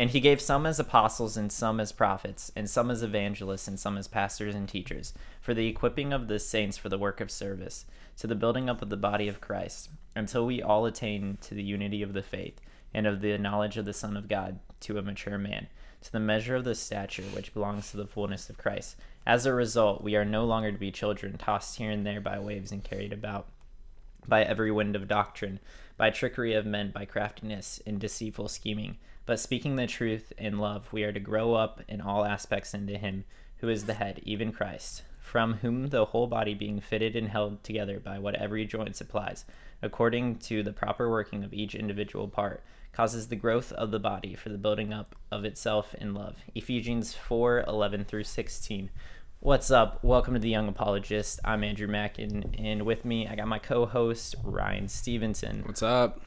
And he gave some as apostles, and some as prophets, and some as evangelists, and some as pastors and teachers, for the equipping of the saints for the work of service, to the building up of the body of Christ, until we all attain to the unity of the faith, and of the knowledge of the Son of God, to a mature man, to the measure of the stature which belongs to the fullness of Christ. As a result, we are no longer to be children, tossed here and there by waves and carried about by every wind of doctrine, by trickery of men, by craftiness and deceitful scheming but speaking the truth in love, we are to grow up in all aspects into Him who is the head, even Christ, from whom the whole body being fitted and held together by what every joint supplies, according to the proper working of each individual part, causes the growth of the body for the building up of itself in love. Ephesians 4 11 through 16. What's up? Welcome to the Young Apologist. I'm Andrew Mack, and, and with me, I got my co host, Ryan Stevenson. What's up?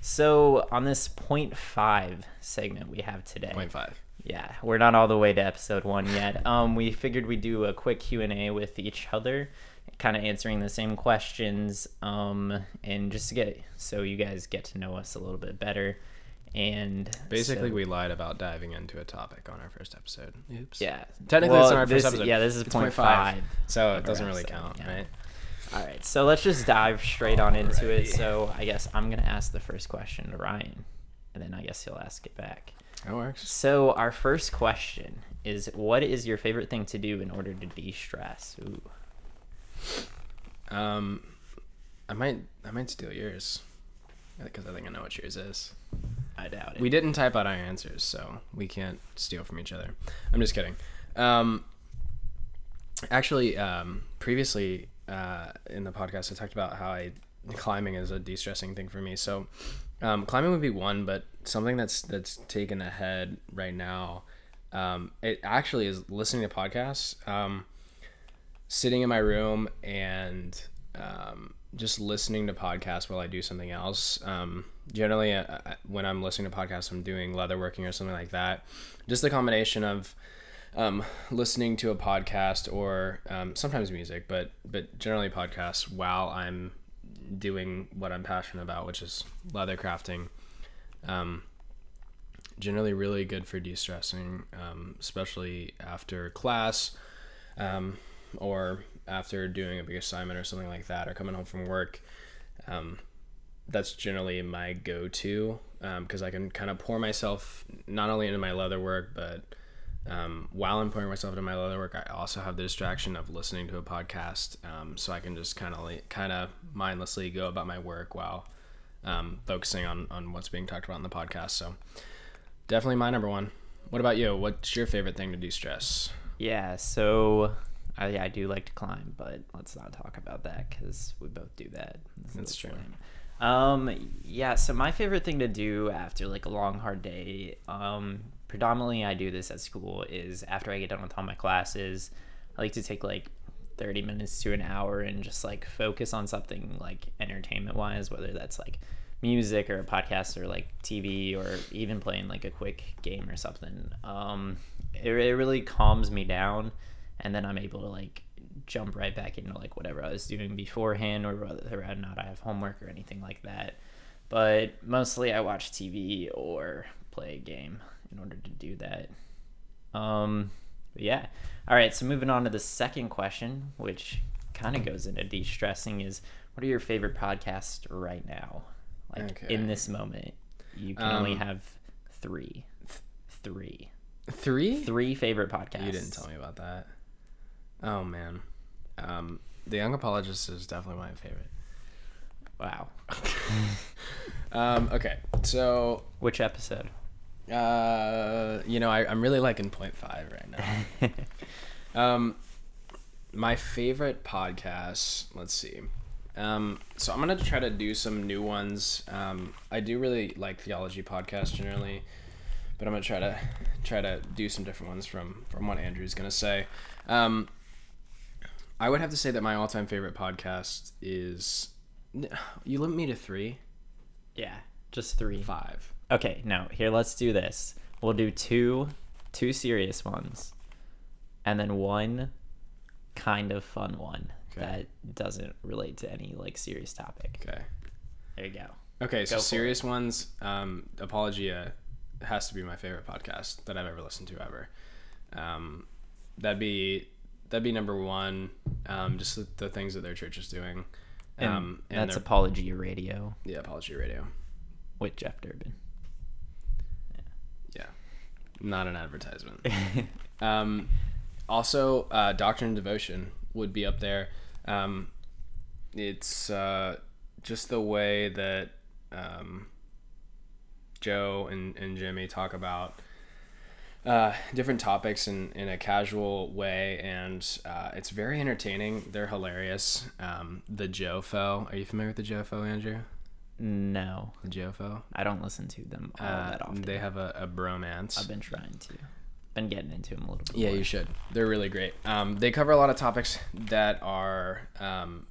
So on this point five segment we have today, Point five. yeah, we're not all the way to episode one yet. Um, we figured we'd do a quick Q and A with each other, kind of answering the same questions, um, and just to get so you guys get to know us a little bit better. And Basically, so- we lied about diving into a topic on our first episode. Oops. yeah, Technically, it's not our this, first episode. Yeah, this is It's point point five. five. So it doesn't really episode, count, yeah. right? All right, so let's just dive straight on into it. So I guess I'm gonna ask the first question to Ryan, and then I guess he'll ask it back. That works. So our first question is, what is your favorite thing to do in order to de-stress? Ooh. Um, I might, I might steal yours because I think I know what yours is. I doubt it. We didn't type out our answers, so we can't steal from each other. I'm just kidding. Um, actually, um, previously uh, in the podcast, I talked about how I climbing is a de-stressing thing for me. So, um, climbing would be one, but something that's that's taken ahead right now. Um, it actually is listening to podcasts. Um, sitting in my room and um, just listening to podcasts while I do something else. Um, generally, uh, uh, when I'm listening to podcasts, I'm doing leatherworking or something like that. Just the combination of um, listening to a podcast or um, sometimes music, but but generally podcasts while I'm doing what I'm passionate about, which is leather crafting. Um, generally, really good for de-stressing, um, especially after class um, or after doing a big assignment or something like that, or coming home from work. Um, that's generally my go-to because I can kind of pour myself not only into my leather work, but um, while I'm pouring myself into my leather work, I also have the distraction of listening to a podcast, um, so I can just kind of kind of mindlessly go about my work while um, focusing on on what's being talked about in the podcast. So definitely my number one. What about you? What's your favorite thing to de-stress? Yeah, so I, I do like to climb, but let's not talk about that because we both do that. A That's true. lame. Um, yeah. So my favorite thing to do after like a long hard day, um, predominantly I do this at school is after I get done with all my classes, I like to take like 30 minutes to an hour and just like focus on something like entertainment wise, whether that's like music or a podcast or like TV or even playing like a quick game or something. Um, it, it really calms me down and then I'm able to like jump right back into like whatever I was doing beforehand or whether or not I have homework or anything like that. But mostly I watch TV or play a game in order to do that. Um, yeah. All right. So moving on to the second question, which kind of goes into de-stressing, is what are your favorite podcasts right now? Like Okay. in this moment, you can only Um, have three, three, Three? three favorite podcasts. You didn't tell me about that. Oh man, um, the Young Apologist is definitely my favorite. Wow. Um, okay, so Which episode? Uh, you know I, I'm really liking Point Five right now. um, my favorite podcasts. Let's see. Um, so I'm gonna try to do some new ones. Um, I do really like theology podcasts generally, but I'm gonna try to try to do some different ones from from what Andrew's gonna say. Um, I would have to say that my all-time favorite podcast is. You limit me to three, Yeah, just three. five. Okay, no, here, let's do this. We'll do two, two serious ones, and then one kind of fun one Okay. that doesn't relate to any like serious topic. Okay. There you go. Okay, so Go for serious ones. Um, Apologia has to be my favorite podcast that I've ever listened to ever. Um, that'd be that'd be number one. Um, just the, the things that their church is doing. And Um, and that's their- Apologia Radio yeah, Apologia Radio. with Jeff Durbin. Not an advertisement. Um, also, uh, Doctrine and Devotion would be up there. Um, it's uh, just the way that um, Joe and, and Jimmy talk about uh, different topics in, in a casual way, and uh, it's very entertaining. They're hilarious. Um, the Jofo. Are you familiar with the Jofo, Andrew? No, The Jofo. I don't listen to them all Uh, that often. they have a, a bromance. I've been trying to. Been getting into them a little bit. Yeah, more. you should. They're really great. Um, they cover a lot of topics that are um,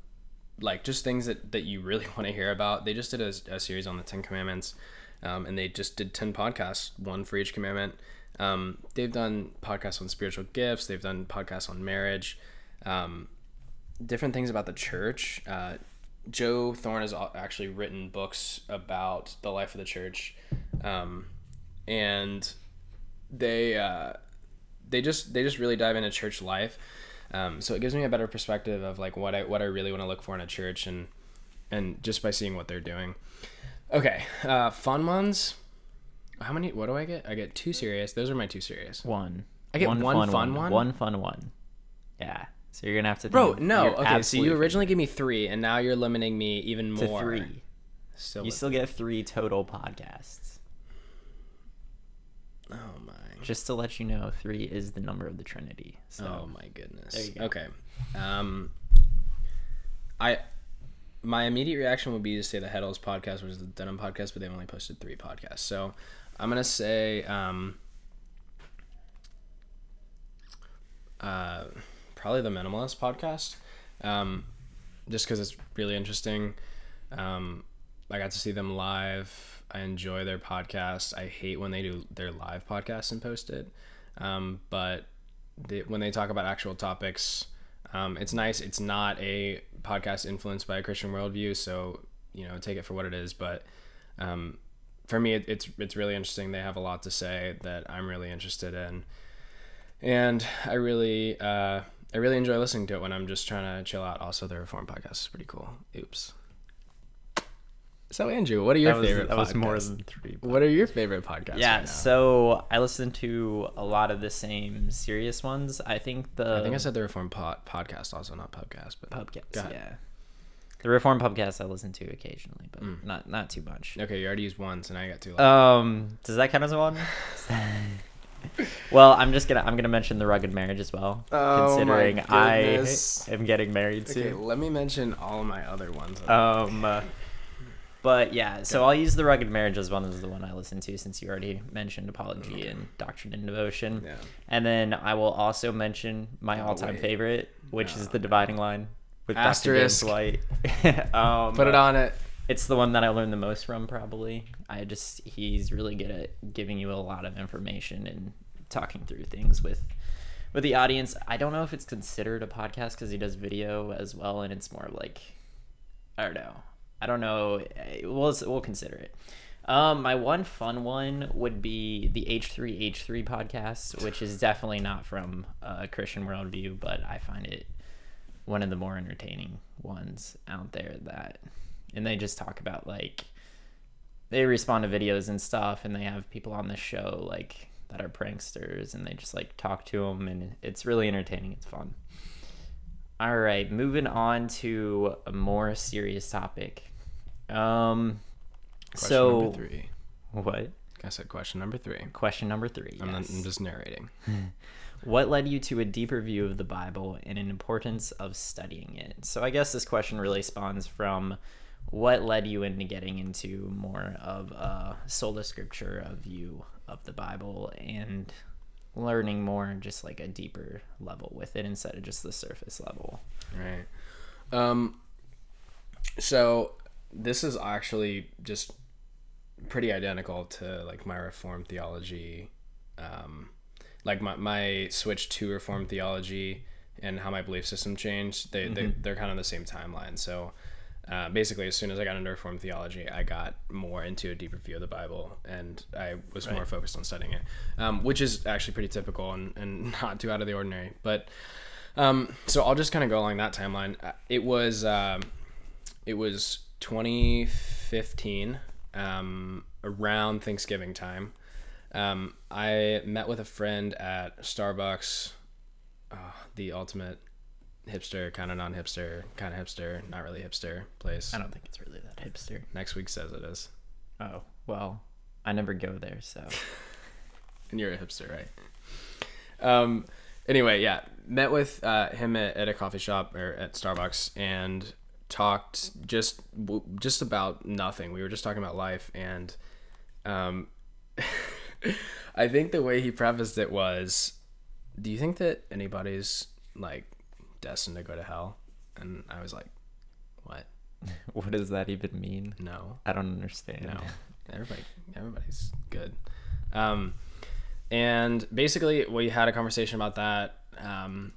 like just things that, that you really want to hear about. They just did a, a series on the Ten Commandments, um, and they just did ten podcasts, one for each commandment. Um, they've done podcasts on spiritual gifts. They've done podcasts on marriage, um, different things about the church. Uh, Joe Thorn has actually written books about the life of the church, um, and they uh, they just they just really dive into church life. Um, so it gives me a better perspective of like what I what I really want to look for in a church and and just by seeing what they're doing. Okay, uh, fun ones. How many? What do I get? I get two serious. Those are my two serious. One. I get one fun one? One fun one. Yeah. So you're gonna have to. Bro, no. Okay, so you favorite originally gave me three, and now you're limiting me even more. to three. So You still get three total podcasts. oh my. Just to let you know, three is the number of the Trinity. So Oh my goodness. Go. Okay. Um I my immediate reaction would be to say the Heddels podcast was the Denim podcast, but they've only posted three podcasts. So I'm gonna say um uh probably the Minimalist podcast. Um just because it's really interesting. Um I got to see them live. I enjoy their podcast. I hate when they do their live podcasts and post it. Um, but they, when they talk about actual topics, um, it's nice. It's not a podcast influenced by a Christian worldview, so you know, take it for what it is. But um, for me, it, it's it's really interesting. They have a lot to say that I'm really interested in, and I really uh, I really enjoy listening to it when I'm just trying to chill out. Also, the Reform podcast is pretty cool. Oops. So Andrew, what are your that was, favorite? that was more than three. What are your favorite podcasts? yeah. right so I listen to a lot of the same serious ones. I think the I think I said the Reform pod, podcast, also not podcast, but podcast. Yeah. The Reform podcast I listen to occasionally, but Mm. not not too much. okay, you already used one, so now you got two. left. Um, does that count as one? well, I'm just gonna I'm gonna mention the rugged marriage as well, Oh considering I am getting married okay, soon. let me mention all my other ones. Um, uh, but yeah, so I'll use the rugged marriage as one as the one I listen to since you already mentioned apology and doctrine and devotion, yeah. and then I will also mention my Oh, all-time wait. favorite, which is the dividing line with Asterisk. Dr. James White. um, Put it on it. It's the one that I learned the most from, probably. I just he's really good at giving you a lot of information and talking through things with with the audience. I don't know if it's considered a podcast because he does video as well, and it's more like I don't know. I don't know. Eh, We'll we'll consider it. Um, my one fun one would be the H3H3 podcast, which is definitely not from a Christian worldview, but I find it one of the more entertaining ones out there that and they just talk about like they respond to videos and stuff and they have people on the show like that are pranksters and they just like talk to them and it's really entertaining it's fun all right moving on to a more serious topic um Question so number three. what I said question number three. question number three I'm, not, yes. I'm just narrating. What led you to a deeper view of the Bible and an importance of studying it? So I guess this question really spawns from what led you into getting into more of a sola scriptura view of the Bible and learning more just like a deeper level with it instead of just the surface level. Right. Um. So this is actually just pretty identical to like my reformed theology, um, like my my switch to reformed theology and how my belief system changed. They they they're kind of the same timeline. So, uh, basically, as soon as I got into Reformed theology, I got more into a deeper view of the Bible, and I was more focused on studying it, um, which is actually pretty typical and, and not too out of the ordinary. But um, so I'll just kind of go along that timeline. Uh, It was um, it was 2015, um, around Thanksgiving time. Um, I met with a friend at Starbucks, uh, the ultimate hipster, kind of non-hipster, kind of hipster, not really hipster place. I don't think it's really that hipster. Next week says it is, Oh well, I never go there, so and you're a hipster, right? Um. Anyway, yeah, met with uh, him at, at a coffee shop or at Starbucks and talked just just about nothing. We were just talking about life, and um, I think the way he prefaced it was, "Do you think that anybody's like destined to go to hell?" And I was like, "What? what does that even mean? No." I don't understand. No, everybody, everybody's good. Um, and basically, we had a conversation about that. Um,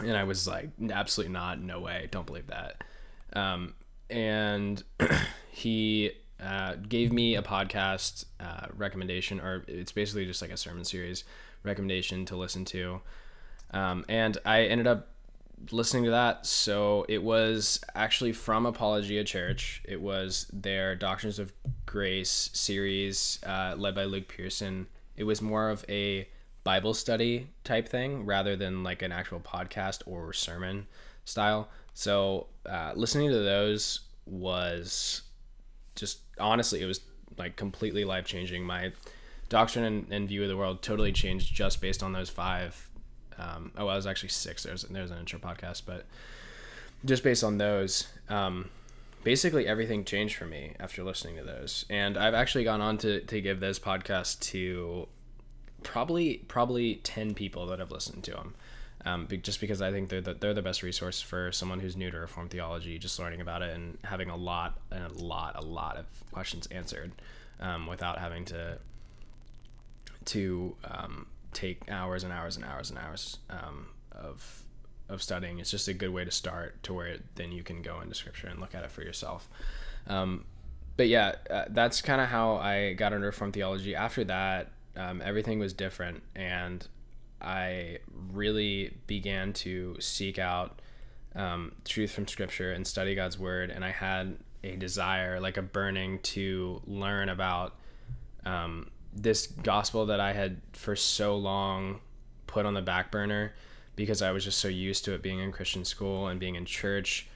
and I was like, absolutely not, no way, don't believe that. Um, and he uh, gave me a podcast uh, recommendation, or it's basically just like a sermon series recommendation to listen to. Um, and I ended up listening to that. So it was actually from Apologia Church. It was their Doctrines of Grace series uh, led by Luke Pierson. It was more of a Bible study type thing rather than like an actual podcast or sermon style. So uh, listening to those was just honestly, it was like completely life changing. My doctrine and, and view of the world totally changed just based on those five. Um, oh, I was actually six. There's there's an intro podcast, but just based on those, um, basically everything changed for me after listening to those. And I've actually gone on to to give this podcast to probably probably ten people that have listened to them. Um, just because I think they're the, they're the best resource for someone who's new to Reformed theology, just learning about it and having a lot and a lot a lot of questions answered um, without having to to um, take hours and hours and hours and hours um, of of studying. It's just a good way to start to where then you can go into scripture and look at it for yourself. Um, but yeah, uh, that's kind of how I got into Reformed theology. After that, um, everything was different, and I really began to seek out um, truth from Scripture and study God's Word. And I had a desire, like a burning, to learn about um, this gospel that I had for so long put on the back burner because I was just so used to it being in Christian school and being in church.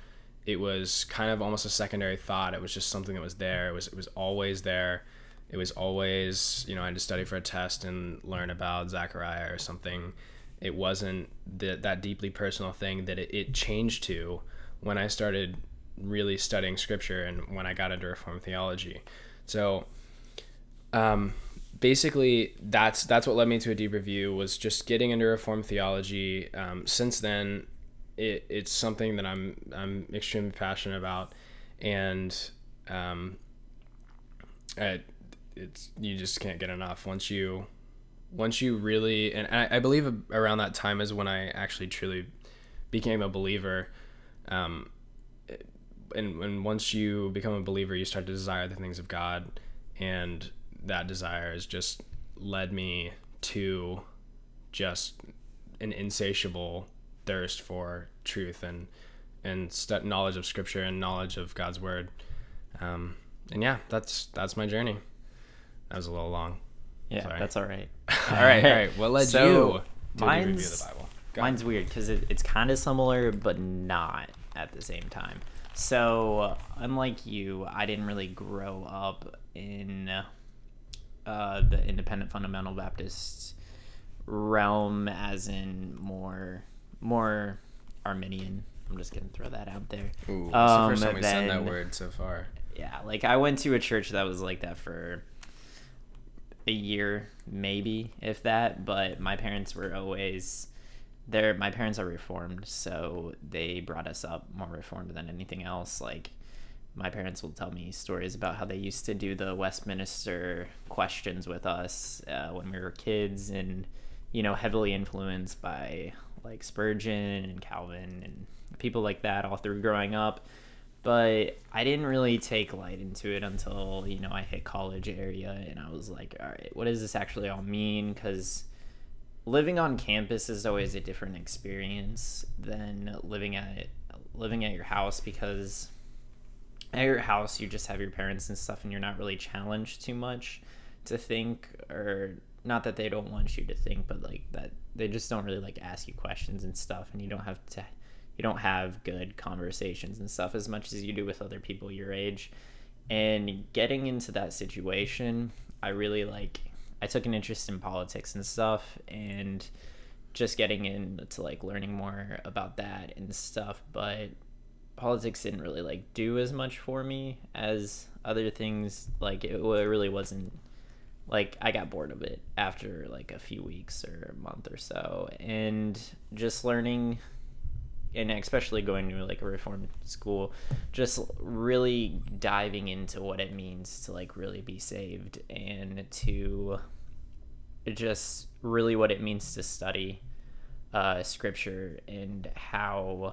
It was kind of almost a secondary thought. It was just something that was there. It was it was always there. It was always, you know, I had to study for a test and learn about Zechariah or something. It wasn't the, that deeply personal thing that it, it changed to when I started really studying scripture and when I got into Reformed theology. So, um, basically that's that's what led me to a deep review was just getting into reformed theology. Um, since then it, it's something that i'm i'm extremely passionate about. And um, I, it's you just can't get enough. Once you once you really and I, I believe around that time is when i actually truly became a believer. Um, and, and once you become a believer you start to desire the things of god. And that desire has just led me to just an insatiable thirst for truth and and st- knowledge of scripture and knowledge of God's word. Um, and yeah, that's that's my journey. That was a little long. Yeah, Sorry. that's all right. all right, all right. What led So, you to review mine's- of the Bible? Go. Mine's weird because it, it's kind of similar, but not at the same time. So, unlike you, I didn't really grow up in uh, the independent fundamental Baptist realm, as in more more Arminian. I'm just gonna throw that out there. Ooh, that's the first Um, time we said that word so far. Yeah, like I went to a church that was like that for a year, maybe, if that. But my parents were always there. My parents are reformed, so they brought us up more reformed than anything else. Like my parents will tell me stories about how they used to do the Westminster questions with us uh, when we were kids, and you know, heavily influenced by like Spurgeon and Calvin and people like that all through growing up but I didn't really take light into it until you know I hit college area, and I was like, all right, what does this actually all mean? Because living on campus is always a different experience than living at living at your house because at your house you just have your parents and stuff and you're not really challenged too much to think or not that they don't want you to think but like that they just don't really like ask you questions and stuff and you don't have to you don't have good conversations and stuff as much as you do with other people your age. And getting into that situation i really like i took an interest in politics and stuff and just getting into like learning more about that and stuff but politics didn't really like do as much for me as other things. Like it, it really wasn't like I got bored of it after like a few weeks or a month or so. And just learning and especially going to like a reformed school just really diving into what it means to like really be saved and to just really what it means to study uh, scripture and how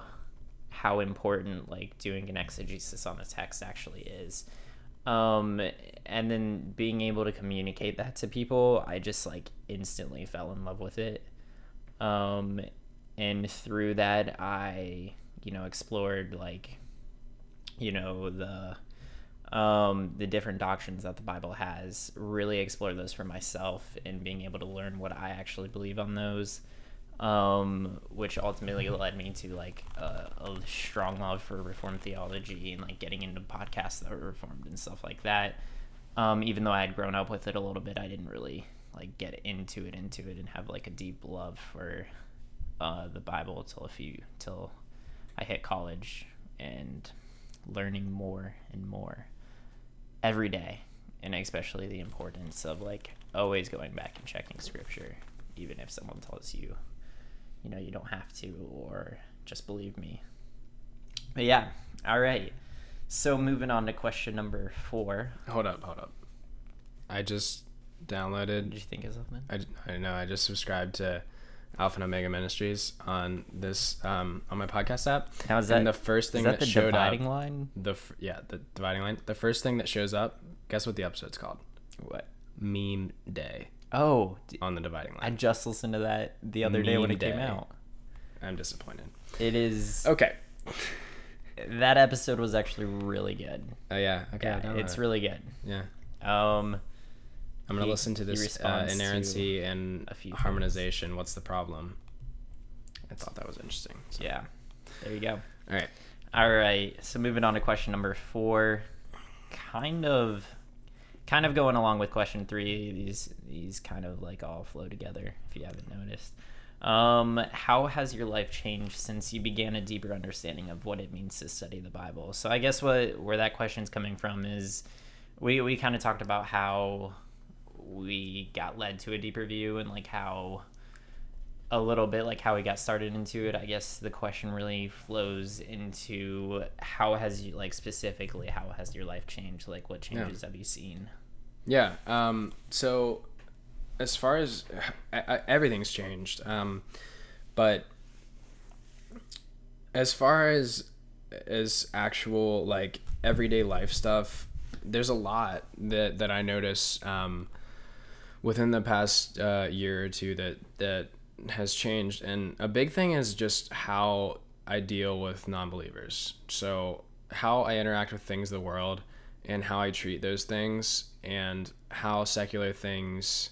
how important like doing an exegesis on a text actually is. Um and then being able to communicate that to people i just like instantly fell in love with it. Um and through that i you know explored like you know the um the different doctrines that the bible has really explored those for myself and being able to learn what i actually believe on those um, which ultimately led me to like a, a, strong love for reformed theology and like getting into podcasts that were reformed and stuff like that. Um, even though I had grown up with it a little bit, I didn't really like get into it, into it, and have like a deep love for uh, the Bible till a few till I hit college and learning more and more every day, and especially the importance of like always going back and checking scripture, even if someone tells you you know you don't have to or just believe me. But yeah all right. So moving on to question number four. Hold up hold up. I just downloaded did you think of something? I, I know i just subscribed to alpha and omega ministries on this um on my podcast app. How is that and the first thing that, that, the showed dividing up line? The yeah the dividing line. The first thing that shows up guess what the episode's called? What? Meme day oh on the dividing line. i just listened to that the other day when it came out. i'm disappointed. It is okay. That episode was actually really good. Oh yeah. Okay yeah it's that. really good. Yeah. Um i'm gonna He- listen to this uh, responds to inerrancy and a few harmonization. What's the problem? I thought that was interesting so. yeah. There you go. All right. All right. So moving on to question number four, kind of, kind of going along with question three. These these kind of like all flow together. If you haven't noticed, um, how has your life changed since you began a deeper understanding of what it means to study the Bible? So I guess what where that question's coming from is, we we kind of talked about how we got led to a deeper view and like how a little bit like how we got started into it i guess the question really flows into how has you like specifically how has your life changed like what Yeah. changes have you seen Yeah. Um, so, as far as everything's changed, um, but as far as as actual like everyday life stuff, there's a lot that that I notice um, within the past uh, year or two that that has changed, and a big thing is just how I deal with non-believers. So how I interact with things of the world and how I treat those things and how secular things,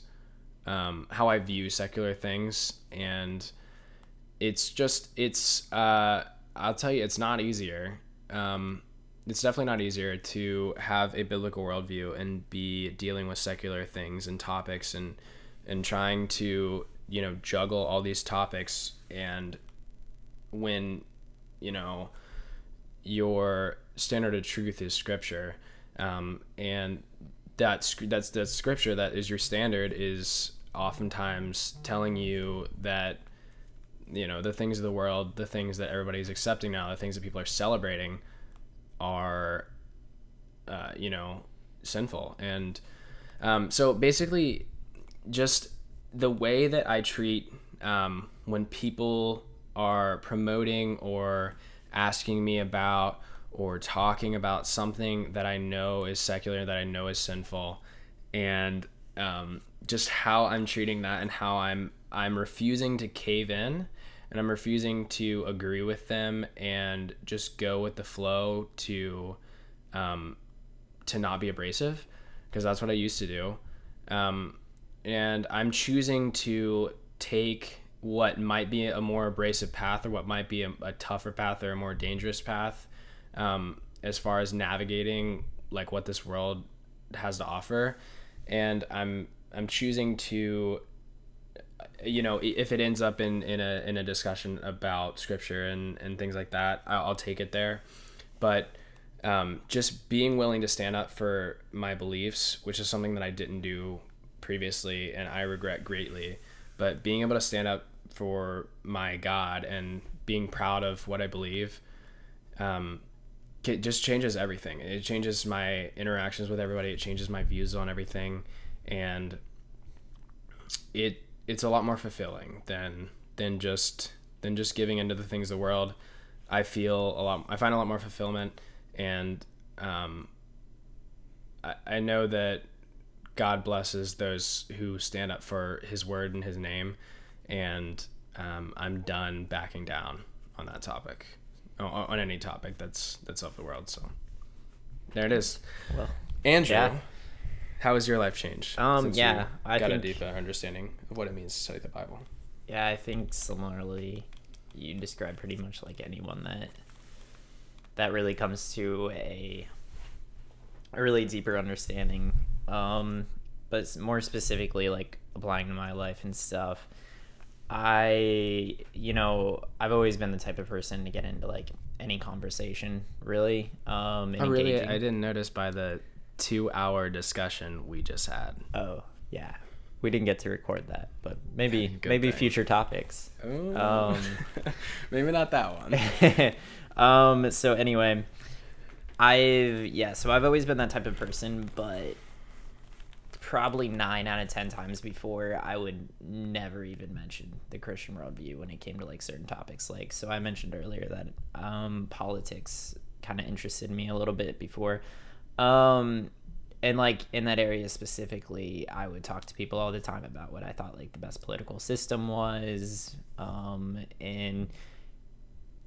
um, how I view secular things. And it's just, it's, uh, I'll tell you, it's not easier. Um, it's definitely not easier to have a biblical worldview and be dealing with secular things and topics and, and trying to, you know, juggle all these topics and when, you know, your standard of truth is scripture um, and that that's the scripture that is your standard is oftentimes telling you that you know the things of the world the things that everybody's accepting now the things that people are celebrating are uh, you know sinful. And um, so basically just the way that i treat um, when people are promoting or asking me about or talking about something that I know is secular, that I know is sinful, and um, just how I'm treating that and how I'm I'm refusing to cave in and I'm refusing to agree with them and just go with the flow to um, to not be abrasive because that's what I used to do. Um, and I'm choosing to take what might be a more abrasive path or what might be a, a tougher path or a more dangerous path um, as far as navigating like what this world has to offer. And i'm i'm choosing to you know if it ends up in in a in a discussion about scripture and and things like that i'll, I'll take it there. But um, just being willing to stand up for my beliefs which is something that i didn't do previously and i regret greatly but being able to stand up for my god and being proud of what i believe um, it just changes everything. It changes my interactions with everybody. It changes my views on everything. And it it's a lot more fulfilling than than just than just giving into the things of the world. I feel a lot. I find a lot more fulfillment, and um, I, I know that God blesses those who stand up for His word and His name, and um, I'm done backing down on that topic, on, any topic that's that's of the world. So there it is. Well, Andrew. yeah. How has your life changed? Um, yeah, I got think- a deeper understanding of what it means to study the Bible. Yeah, I think similarly, you describe pretty much like anyone that that really comes to a a really deeper understanding. Um, but more specifically, like applying to my life and stuff. I, you know, I've always been the type of person to get into like any conversation, really. Um, and Oh, really? I didn't notice by the two-hour discussion we just had. Oh, yeah. We didn't get to record that, but maybe maybe thing. future topics. Um, maybe not that one. um so anyway i've yeah so i've always been that type of person but probably nine out of ten times before i would never even mention the christian worldview when it came to like certain topics. Like so i mentioned earlier that um politics kind of interested me a little bit before. Um and like in that area specifically i would talk to people all the time about what i thought like the best political system was um and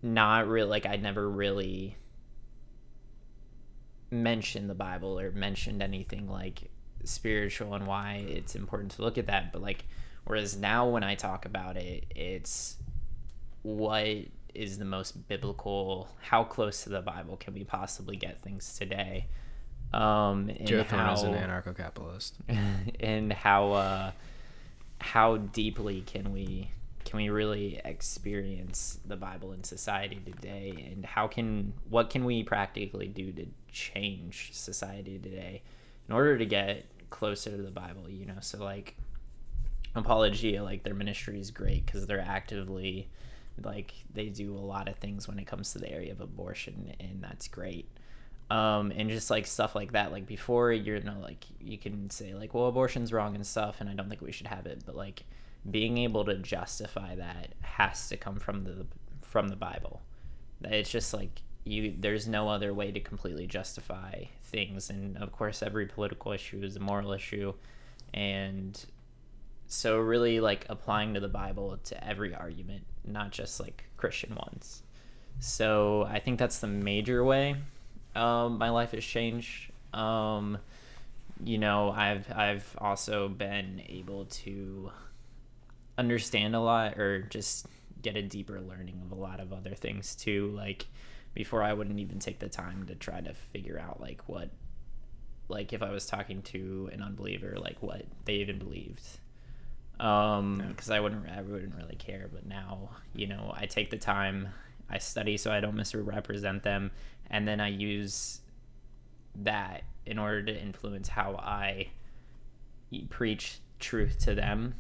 not really like I'd never really mentioned the Bible or mentioned anything like spiritual and why it's important to look at that. But like, whereas now when I talk about it, it's what is the most biblical, how close to the Bible can we possibly get things today? Um, and Joe Thorn is an anarcho-capitalist. and how uh, how deeply can we can we really experience the Bible in society today, and how can what can we practically do to change society today in order to get closer to the Bible? You know, so like apologia like their ministry is great because they're actively like they do a lot of things when it comes to the area of abortion and that's great um and just like stuff like that like before you're know like you can say like well abortion's wrong and stuff and i don't think we should have it but like being able to justify that has to come from the from the bible it's just like you there's no other way to completely justify things and of course every political issue is a moral issue. And so really like applying to the bible to every argument not just like christian ones. So i think that's the major way um, my life has changed. Um, you know i've i've also been able to understand a lot or just get a deeper learning of a lot of other things too. Like before i wouldn't even take the time to try to figure out like what like if i was talking to an unbeliever like what they even believed. Um because i wouldn't i wouldn't really care but now you know i take the time i study so i don't misrepresent them and then i use that in order to influence how i preach truth to them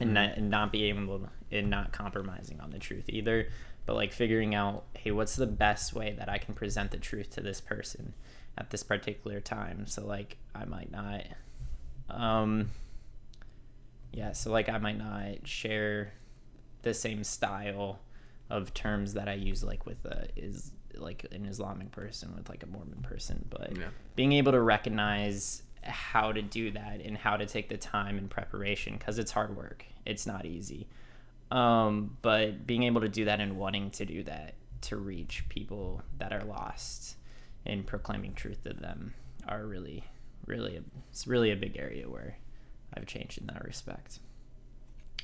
and not, and not being able to, and not compromising on the truth either but like figuring out hey what's the best way that i can present the truth to this person at this particular time so like i might not um yeah so like i might not share the same style of terms that i use like with a is like an Islamic person with like a Mormon person, but Yeah. being able to recognize how to do that and how to take the time and preparation because it's hard work. It's not easy. Um, but being able to do that and wanting to do that to reach people that are lost and proclaiming truth to them are really, really, a, it's really a big area where I've changed in that respect.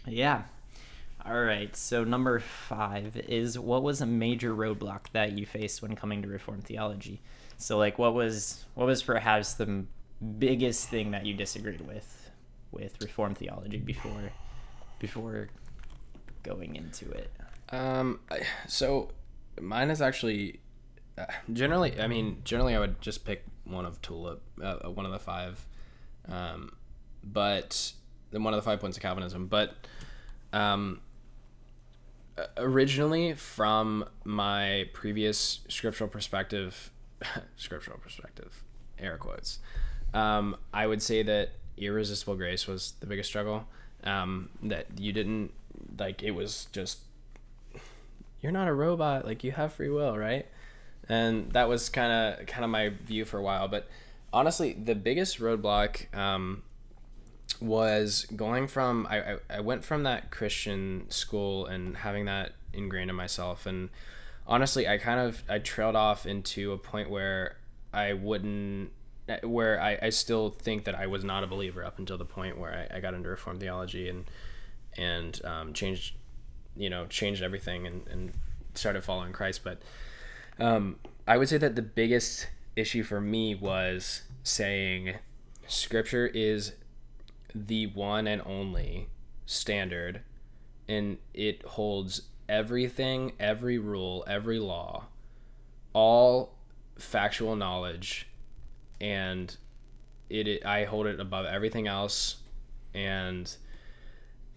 Yeah. All right. So number five is what was a major roadblock that you faced when coming to Reformed theology? So like, what was what was perhaps the biggest thing that you disagreed with with Reformed theology before before going into it? Um, so mine is actually uh, generally. I mean, generally, I would just pick one of Tulip, uh, one of the five, um, but then one of the five points of Calvinism. But um, uh, originally, from my previous scriptural perspective, scriptural perspective, air quotes, um, I would say that irresistible grace was the biggest struggle. Um, that you didn't like. It was just you're not a robot like you have free will right and that was kind of kind of my view for a while but honestly the biggest roadblock um, was going from I, I, I went from that christian school and having that ingrained in myself and honestly i kind of i trailed off into a point where i wouldn't where I, I still think that i was not a believer up until the point where i, I got into reformed theology and and um, changed you know changed everything and, and started following christ. But um, i would say that the biggest issue for me was saying scripture is the one and only standard and it holds everything every rule every law all factual knowledge and it, it i hold it above everything else and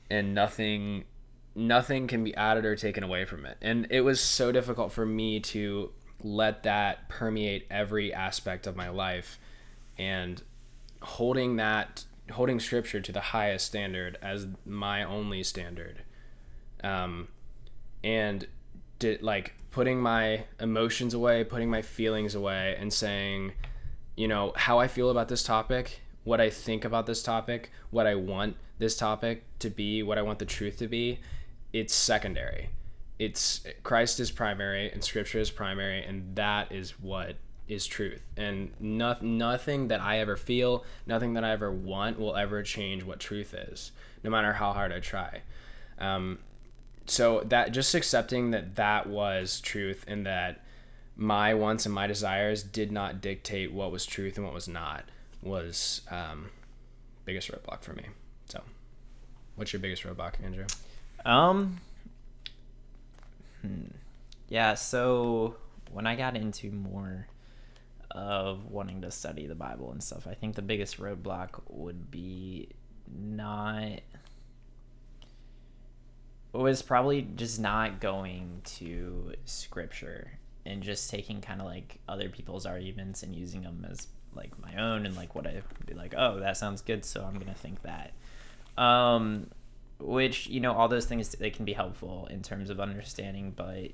and nothing nothing can be added or taken away from it. And it was so difficult for me to let that permeate every aspect of my life and holding that holding scripture to the highest standard as my only standard. Um and did like putting my emotions away, putting my feelings away and saying, you know, how I feel about this topic, what I think about this topic, what I want this topic to be, what I want the truth to be, it's secondary. It's Christ is primary and scripture is primary and that is what is truth. And no, nothing that I ever feel, nothing that I ever want will ever change what truth is, no matter how hard I try. Um, so that just accepting that that was truth and that my wants and my desires did not dictate what was truth and what was not was um, biggest roadblock for me. So, what's your biggest roadblock, Andrew? Um. Hmm. Yeah. So when I got into more of wanting to study the Bible and stuff, I think the biggest roadblock would be not was probably just not going to scripture and just taking kind of like other people's arguments and using them as like my own and like what I'd be like, oh, that sounds good, so I'm gonna think that. Um, which you know all those things they can be helpful in terms of understanding but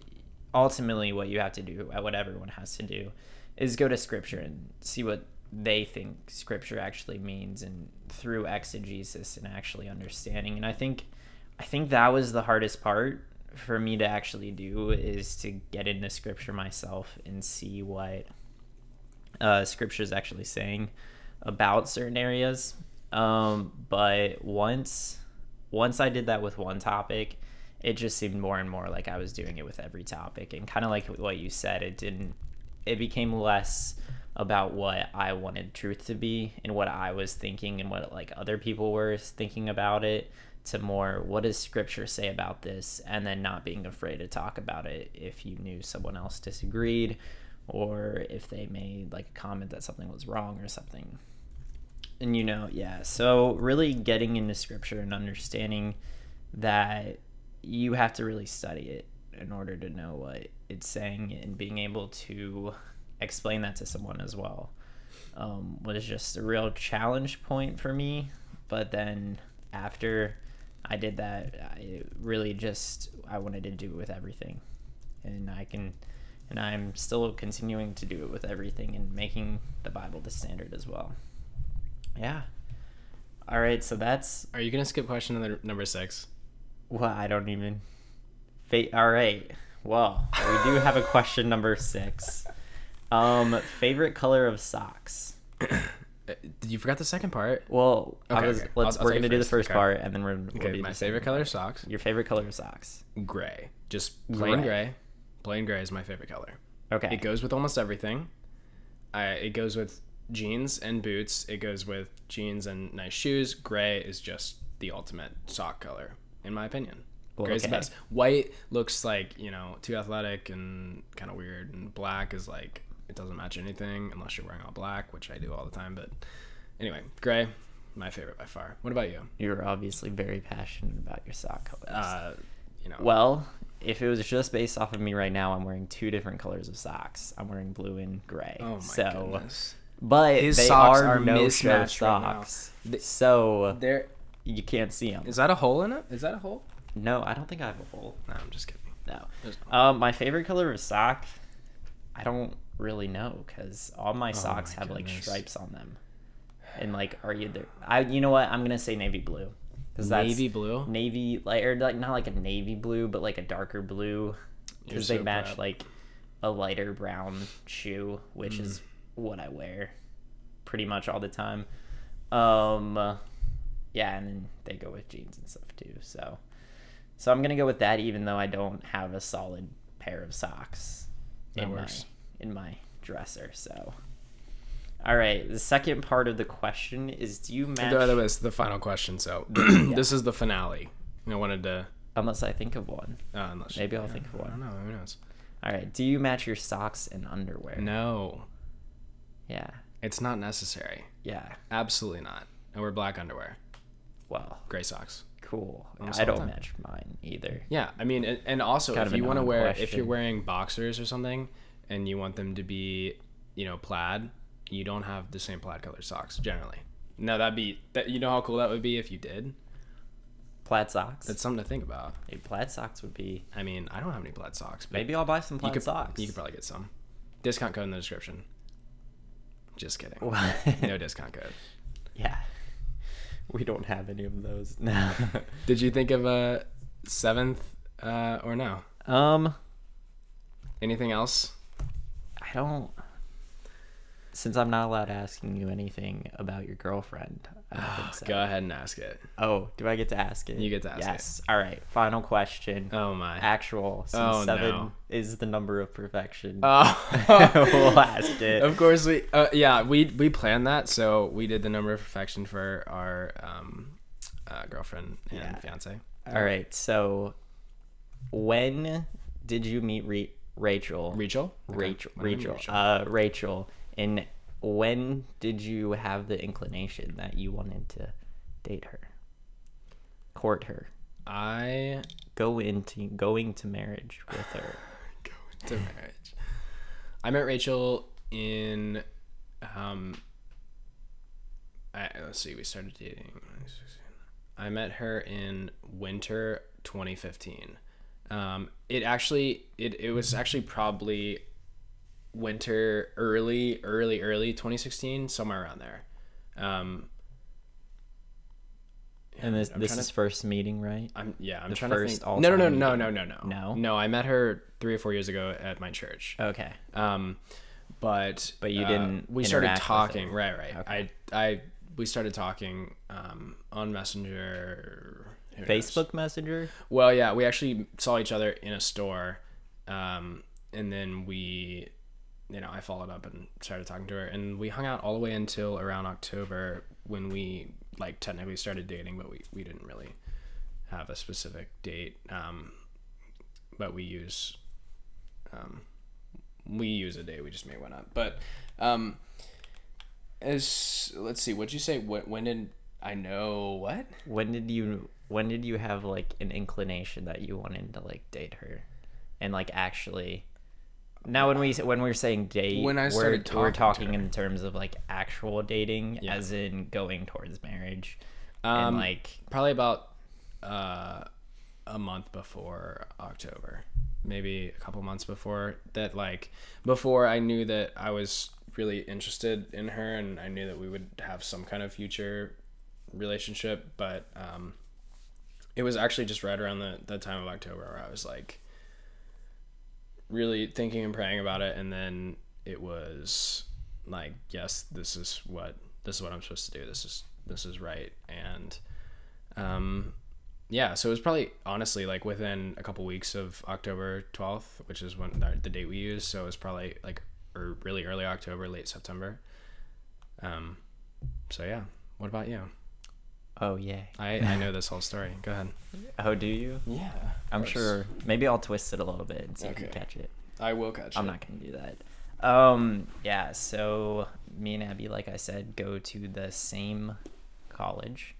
ultimately what you have to do uh, what everyone has to do is go to scripture and see what they think scripture actually means and through exegesis and actually understanding. And i think i think that was the hardest part for me to actually do is to get into scripture myself and see what uh, scripture is actually saying about certain areas um, but once once I did that with one topic, it just seemed more and more like I was doing it with every topic. And kind of like what you said, it didn't, it became less about what I wanted truth to be and what I was thinking and what like other people were thinking about it to more what does scripture say about this and then not being afraid to talk about it if you knew someone else disagreed or if they made like a comment that something was wrong or something and you know yeah. So really getting into scripture and understanding that you have to really study it in order to know what it's saying and being able to explain that to someone as well um, was just a real challenge point for me. But then after i did that i really just i wanted to do it with everything. And i can and I'm still continuing to do it with everything and making the Bible the standard as well. Yeah. All right, so that's Are you gonna skip question number number six? well, I don't even. Fa- All right. Well, we do have a question number six. Um, favorite color of socks. Uh, Did you forgot the second part? Well, I Okay, was. okay. Let's. I'll- I'll we're take gonna do the first. Okay. part, and then we're. we'll Okay, do my favorite color part. socks, Your favorite color of socks. gray. Just plain Gray. gray. Plain gray is my favorite color. Okay. It goes with almost everything. I it goes with jeans and boots. It goes with jeans and nice shoes. Gray is just the ultimate sock color, in my opinion. Well, Gray's the best. White looks like you know too athletic and kind of weird, and black is like it doesn't match anything unless you're wearing all black, which I do all the time. But anyway, gray, my favorite by far. What about you? You're obviously very passionate about your sock colors. Uh, you know, well, if it was just based off of me right now, I'm wearing two different colors of socks. I'm wearing blue and gray. oh my so, goodness, but His they socks are, are no show mismatched right now. socks. So there you can't see them. is that a hole in it? Is that a hole? No, I don't think I have a hole. No, I'm just kidding. No. There's no Um, my favorite color of sock, I don't really know because all my socks Oh my have like goodness. stripes on them, and like are you there? I you know what I'm gonna say navy blue because that's Navy blue. navy like or like not like a navy blue but like a darker blue You're because they so match proud. like a lighter brown shoe which is Mm. What I wear pretty much all the time. Um, yeah, and then they go with jeans and stuff too. So, so I'm gonna go with that, even though I don't have a solid pair of socks That in works. my in my dresser. So, all right, the second part of the question is: Do you match? That was the final question. So this is the finale. I wanted to. Unless I think of one. Uh, unless Maybe I'll think of one. I don't know. Who knows? All right, do you match your socks and underwear? No, Yeah, it's not necessary. yeah. Absolutely not. I wear black underwear, Well, gray socks. cool. Almost I don't time. match mine either. Yeah, I mean, and, and also if you want to wear, if you're wearing boxers or something, and you want them to be, you know, plaid, you don't have the same plaid colored socks generally. No, that'd be that. You know how cool that would be if you did. Plaid socks. That's something to think about. Hey, plaid socks would be. I mean, I don't have any plaid socks, but Maybe I'll buy some you plaid could socks. you could probably get some. Discount code in the description. Just kidding. No discount code. Yeah. We don't have any of those. No. Did you think of a seventh uh, or no? um, Anything else? I don't. Since I'm not allowed asking you anything about your girlfriend, I so. Go ahead and ask it. Oh, do I get to ask it? You get to ask it. yes. All right. Final question. Oh my. Actual. Since Oh, seven no. is the number of perfection. Oh. we'll ask it. Of course we. Uh, yeah, we we planned that. So we did the number of perfection for our um, uh, girlfriend and Yeah. fiance. All right. So, when did you meet Re- Rachel? Rachel. Okay. Rachel, When did we meet Rachel, uh, Rachel, and when did you have the inclination that you wanted to date her, court her, I go into going to marriage with her? go into marriage. I met Rachel in um I, let's see, we started dating. I met her in winter 2015. Um, it actually it, it was actually probably winter early early early 2016 somewhere around there. Um, And this I'm this is to- first meeting, right? I'm yeah, I'm The trying first to think. No, no, no, no, no, no, no. No? No, I met her 3 or 4 years ago at my church. Okay. Um, but But you uh, didn't We started talking. Right, right. Okay. I, I, we started talking um, on Messenger. who knows? Facebook Messenger. Well, yeah, we actually saw each other in a store, um, and then we, you know, I followed up and started talking to her, and we hung out all the way until around October when we like technically started dating, but we we didn't really have a specific date. Um, but we use, um, we use a date. We just made one up, but um, as let's see, what'd you say? When, when did I know what? When did you when did you have like an inclination that you wanted to like date her, and like actually? Now when we when we're saying date, When I we're, started we're talking to talking in terms of like actual dating, Yeah. as in going towards marriage, Um, and like probably about uh, a month before October. maybe a couple months before that like before I knew that I was really interested in her and I knew that we would have some kind of future relationship, but um it was actually just right around the, the time of October where I was like really thinking and praying about it and then it was like yes this is what this is what i'm supposed to do. This is this is right. And um yeah so it was probably honestly like within a couple weeks of october 12th which is when the, the date we used so it was probably like or really early october late september. Um so yeah. What about you Oh yeah. i i know this whole story go ahead Oh, do you? yeah I'm sure. Maybe I'll twist it a little bit and see if you Okay. catch it. i will catch I'm it. not gonna do that. Um, yeah. So me and Abby, like I said, go to the same college,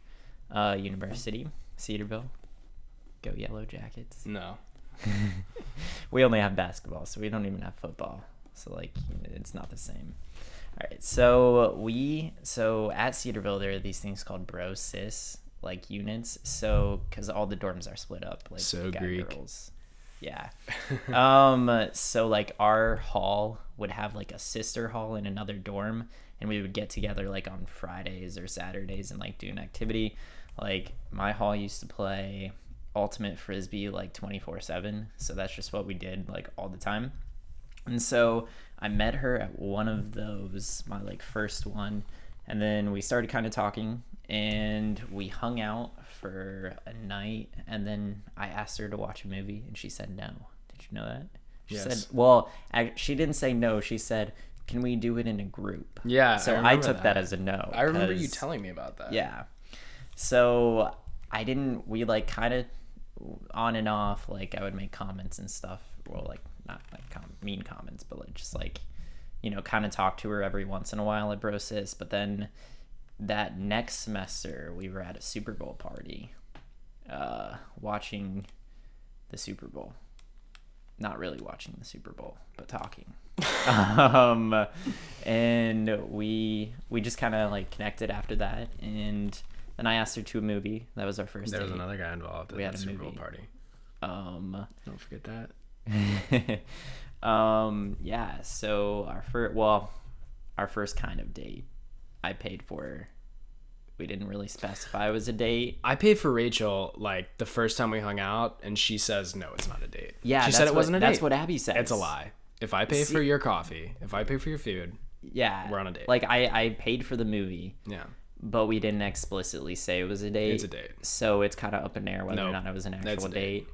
uh, university, Cedarville. Go Yellow Jackets. no we only have basketball, so we don't even have football. So like, it's not the same. All right. So we so at Cedarville there are these things called bro sis like units. So because all the dorms are split up, like So guy, Greek. girls. Yeah. um. So like our hall would have like a sister hall in another dorm, and we would get together like on Fridays or Saturdays and like do an activity. Like my hall used to play ultimate frisbee like 24 7 so that's just what we did like all the time and so i met her at one of those my like first one and then we started kind of talking and we hung out for a night and then i asked her to watch a movie and she said no did you know that she Yes. said well I, she didn't say no she said can we do it in a group Yeah, so i, remember took that. that. as a no i remember you telling me about that yeah. So I didn't. We like kind of on and off. Like I would make comments and stuff. Well, like not like com- mean comments, but like just like you know, kind of talk to her every once in a while at Brosis. But then that next semester, we were at a Super Bowl party, uh, watching the Super Bowl. Not really watching the Super Bowl, but talking. um, and we we just kind of like connected after that, and then I asked her to a movie. That was our first. there was another guy involved at We had a Super Bowl movie. party Um, don't forget that um, yeah. So our first, well, our first kind of date, I paid for. We didn't really specify it was a date. I paid for Rachel like the first time we hung out, and she says no, it's not a date. Yeah, she said it what- wasn't a date. That's what Abby said. It's a lie. If I pay See- for your coffee, if I pay for your food, Yeah, We're on a date. Like I, I paid for the movie, yeah, but we didn't explicitly say it was a date. It's a date. So it's kind of up in air whether or not it was an actual date. date.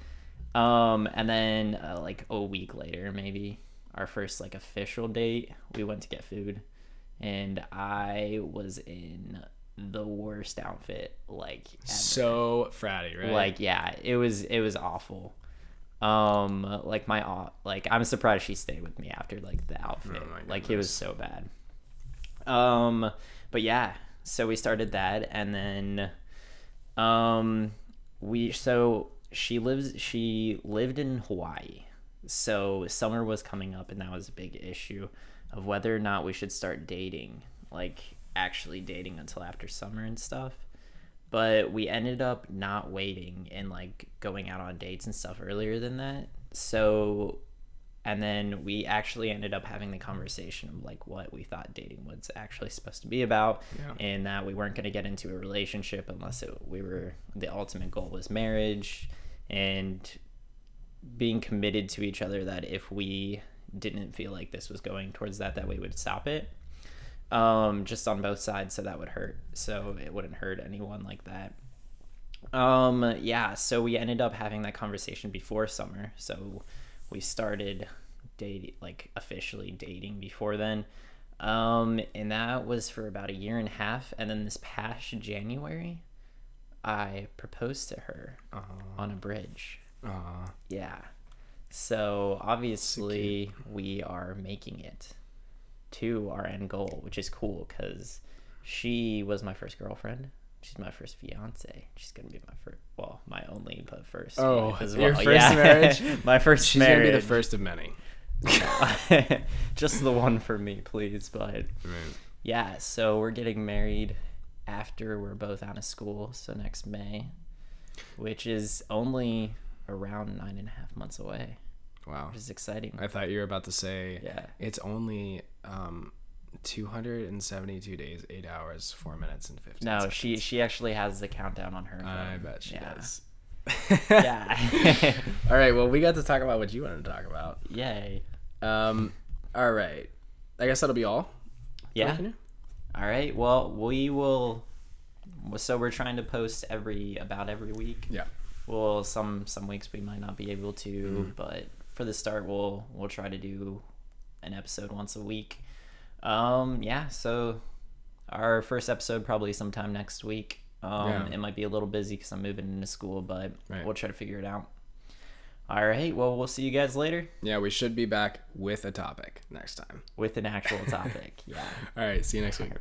Um, and then uh, like a week later, maybe our first like official date, we went to get food, and I was in the worst outfit like ever. so fratty, right? like yeah, it was it was awful. Um, like my aunt, like I'm surprised she stayed with me after like the outfit. Oh like it was so bad. Um, but yeah, so we started that, and then, um, we so she lives she lived in Hawaii, so summer was coming up, and that was a big issue of whether or not we should start dating, like actually dating until after summer and stuff but we ended up not waiting and like going out on dates and stuff earlier than that. So, and then we actually ended up having the conversation of like what we thought dating was actually supposed to be about, Yeah. and that we weren't going to get into a relationship unless it, we were the ultimate goal was marriage and being committed to each other. That if we didn't feel like this was going towards that, that we would stop it um, just on both sides, so that would hurt. So it wouldn't hurt anyone like that. Um, yeah, so we ended up having that conversation before summer. So we started dating, like officially dating before then. Um, and that was for about a year and a half. And then this past January, I proposed to her on a bridge. Aw. Yeah. So obviously we are making it to our end goal, which is cool because she was my first girlfriend. She's my first fiance. She's gonna be my first, well, my only but first. Oh, as your first Yeah. marriage? my first she's marriage. gonna be the first of many. Just the one for me, please. But Right. yeah, so we're getting married after we're both out of school, so next May, which is only around nine and a half months away. Wow. which is exciting. I thought you were about to say Yeah. it's only um 272 days, 8 hours, 4 minutes and 15 No, seconds. she she actually has the countdown on her. Phone. I bet she Yeah. does. Yeah. All right, well, we got to talk about what you wanted to talk about. Yay. Um all right. I guess that'll be all. Yeah. All right. Well, we will. So we're trying to post every about every week. Yeah. Well, some some weeks we might not be able to, Mm-hmm. but for the start, we'll we'll try to do an episode once a week. Um, yeah. So our first episode probably sometime next week. Um, Yeah. it might be a little busy because I'm moving into school, but Right. we'll try to figure it out. All right. Well, we'll see you guys later Yeah, we should be back with a topic next time. with an actual topic. Yeah. All right, see you next week.